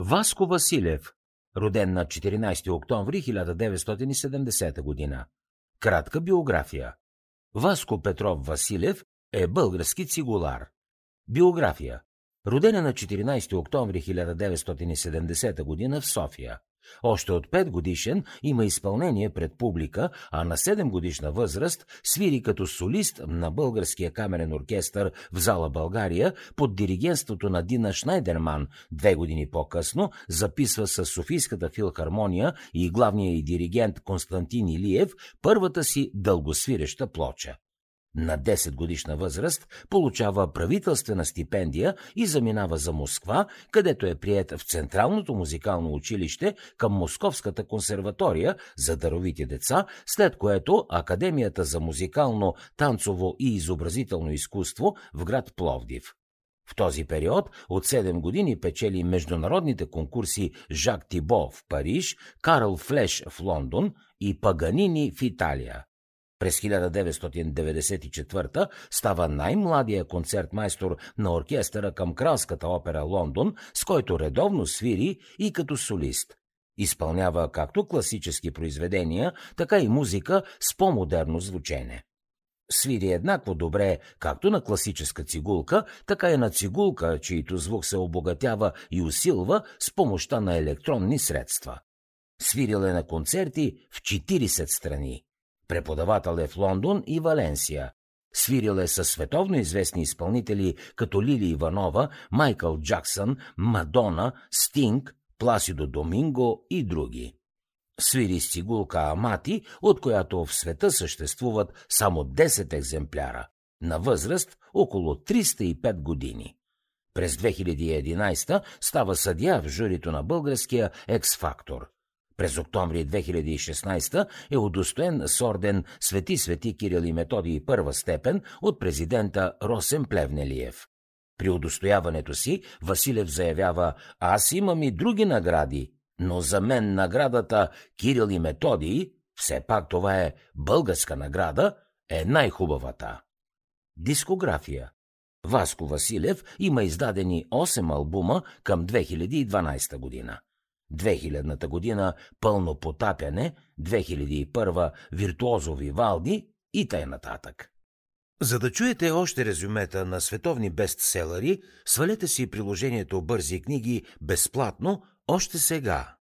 Васко Василев, роден на 14 октомври 1970 година. Кратка биография. Васко Петров Василев е български цигулар. Биография. Родена на 14 октомври 1970 година в София. Още от 5 годишен има изпълнение пред публика, а на 7 годишна възраст свири като солист на Българския камерен оркестър в зала България под диригенството на Дина Шнайдерман. Две години по-късно записва с Софийската филхармония и главния и диригент Константин Илиев първата си дългосвиреща плоча на 10 годишна възраст получава правителствена стипендия и заминава за Москва, където е прият в Централното музикално училище към Московската консерватория за даровити деца, след което Академията за музикално, танцово и изобразително изкуство в град Пловдив. В този период от 7 години печели международните конкурси Жак Тибо в Париж, Карл Флеш в Лондон и Паганини в Италия. През 1994 става най-младия концертмайстор на оркестъра към Кралската опера Лондон, с който редовно свири и като солист. Изпълнява както класически произведения, така и музика с по-модерно звучене. Свири еднакво добре както на класическа цигулка, така и на цигулка, чието звук се обогатява и усилва с помощта на електронни средства. Свирил е на концерти в 40 страни. Преподавател е в Лондон и Валенсия. Свирил е със световно известни изпълнители като Лили Иванова, Майкъл Джаксън, Мадона, Стинг, Пласидо Доминго и други. Свири с цигулка Амати, от която в света съществуват само 10 екземпляра, на възраст около 305 години. През 2011 става съдия в журито на българския X-Factor. През октомври 2016 е удостоен с орден Свети Свети Кирил и Методий първа степен от президента Росен Плевнелиев. При удостояването си Василев заявява «Аз имам и други награди, но за мен наградата Кирил и Методий, все пак това е българска награда, е най-хубавата». Дискография Васко Василев има издадени 8 албума към 2012 година. 2000-та година пълно потапяне, 2001 виртуозови валди и т.н. За да чуете още резюмета на световни бестселери, свалете си приложението Бързи книги безплатно още сега.